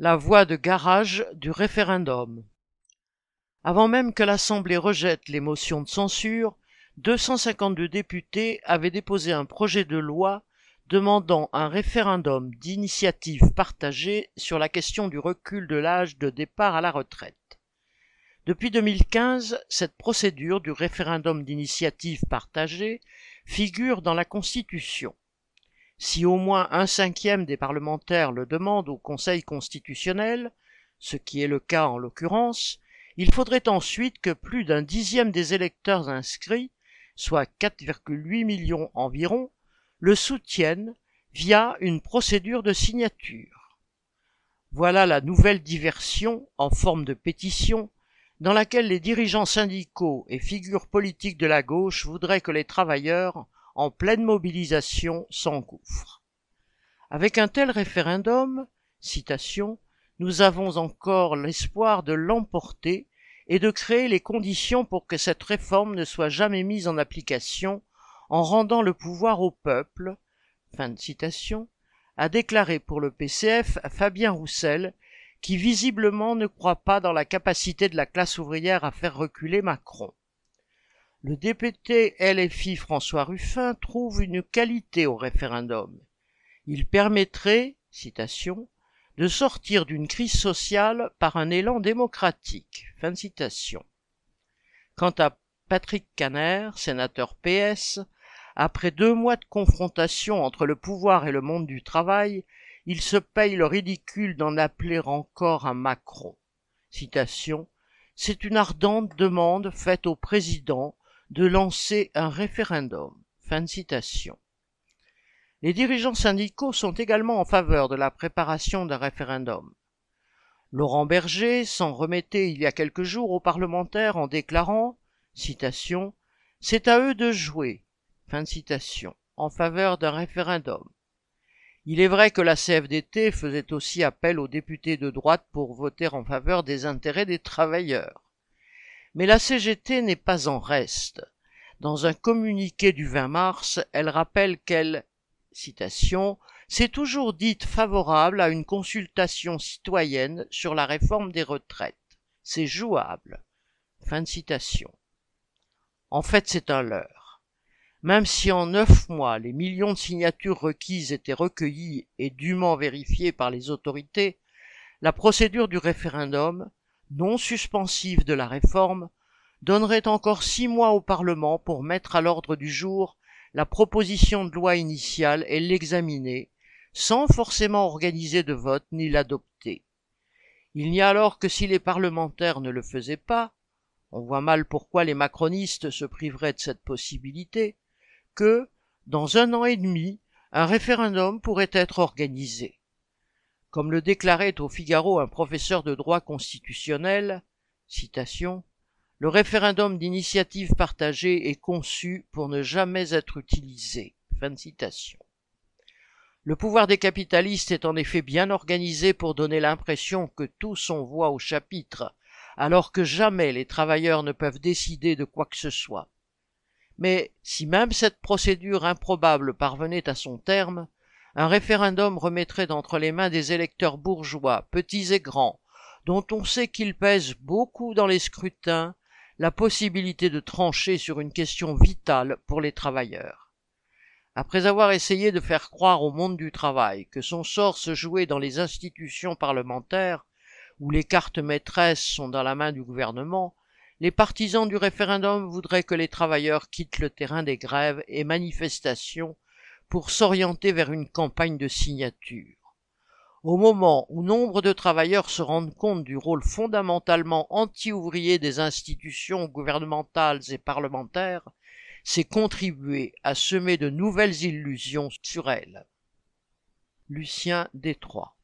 la voie de garage du référendum. Avant même que l'Assemblée rejette les motions de censure, 252 députés avaient déposé un projet de loi demandant un référendum d'initiative partagée sur la question du recul de l'âge de départ à la retraite. Depuis 2015, cette procédure du référendum d'initiative partagée figure dans la Constitution. Si au moins un cinquième des parlementaires le demandent au Conseil constitutionnel, ce qui est le cas en l'occurrence, il faudrait ensuite que plus d'un dixième des électeurs inscrits, soit 4,8 millions environ, le soutiennent via une procédure de signature. Voilà la nouvelle diversion en forme de pétition dans laquelle les dirigeants syndicaux et figures politiques de la gauche voudraient que les travailleurs, en pleine mobilisation, s'engouffrent. Avec un tel référendum, nous avons encore l'espoir de l'emporter et de créer les conditions pour que cette réforme ne soit jamais mise en application en rendant le pouvoir au peuple, a déclaré pour le PCF Fabien Roussel, qui visiblement ne croit pas dans la capacité de la classe ouvrière à faire reculer Macron. Le député LFI François Ruffin trouve une qualité au référendum. Il permettrait, citation, de sortir d'une crise sociale par un élan démocratique. Fin citation. Quant à Patrick Caner, sénateur PS, après deux mois de confrontation entre le pouvoir et le monde du travail, il se paye le ridicule d'en appeler encore à Macron. Citation. C'est une ardente demande faite au président de lancer un référendum. Fin de citation. Les dirigeants syndicaux sont également en faveur de la préparation d'un référendum. Laurent Berger s'en remettait il y a quelques jours aux parlementaires en déclarant, citation, C'est à eux de jouer, fin citation, en faveur d'un référendum. Il est vrai que la CFDT faisait aussi appel aux députés de droite pour voter en faveur des intérêts des travailleurs. Mais la CGT n'est pas en reste. Dans un communiqué du 20 mars, elle rappelle qu'elle, citation, s'est toujours dite favorable à une consultation citoyenne sur la réforme des retraites. C'est jouable. Fin de citation. En fait, c'est un leurre. Même si en neuf mois les millions de signatures requises étaient recueillies et dûment vérifiées par les autorités, la procédure du référendum, non suspensive de la réforme, donnerait encore six mois au Parlement pour mettre à l'ordre du jour la proposition de loi initiale et l'examiner, sans forcément organiser de vote ni l'adopter. Il n'y a alors que si les parlementaires ne le faisaient pas, on voit mal pourquoi les macronistes se priveraient de cette possibilité, que, dans un an et demi, un référendum pourrait être organisé. Comme le déclarait au Figaro un professeur de droit constitutionnel, citation, le référendum d'initiative partagée est conçu pour ne jamais être utilisé. Fin de citation. Le pouvoir des capitalistes est en effet bien organisé pour donner l'impression que tous ont voix au chapitre, alors que jamais les travailleurs ne peuvent décider de quoi que ce soit. Mais si même cette procédure improbable parvenait à son terme, un référendum remettrait d'entre les mains des électeurs bourgeois, petits et grands, dont on sait qu'ils pèsent beaucoup dans les scrutins, la possibilité de trancher sur une question vitale pour les travailleurs. Après avoir essayé de faire croire au monde du travail que son sort se jouait dans les institutions parlementaires, où les cartes maîtresses sont dans la main du gouvernement, les partisans du référendum voudraient que les travailleurs quittent le terrain des grèves et manifestations pour s'orienter vers une campagne de signature. Au moment où nombre de travailleurs se rendent compte du rôle fondamentalement anti-ouvrier des institutions gouvernementales et parlementaires, c'est contribuer à semer de nouvelles illusions sur elles. Lucien Détroit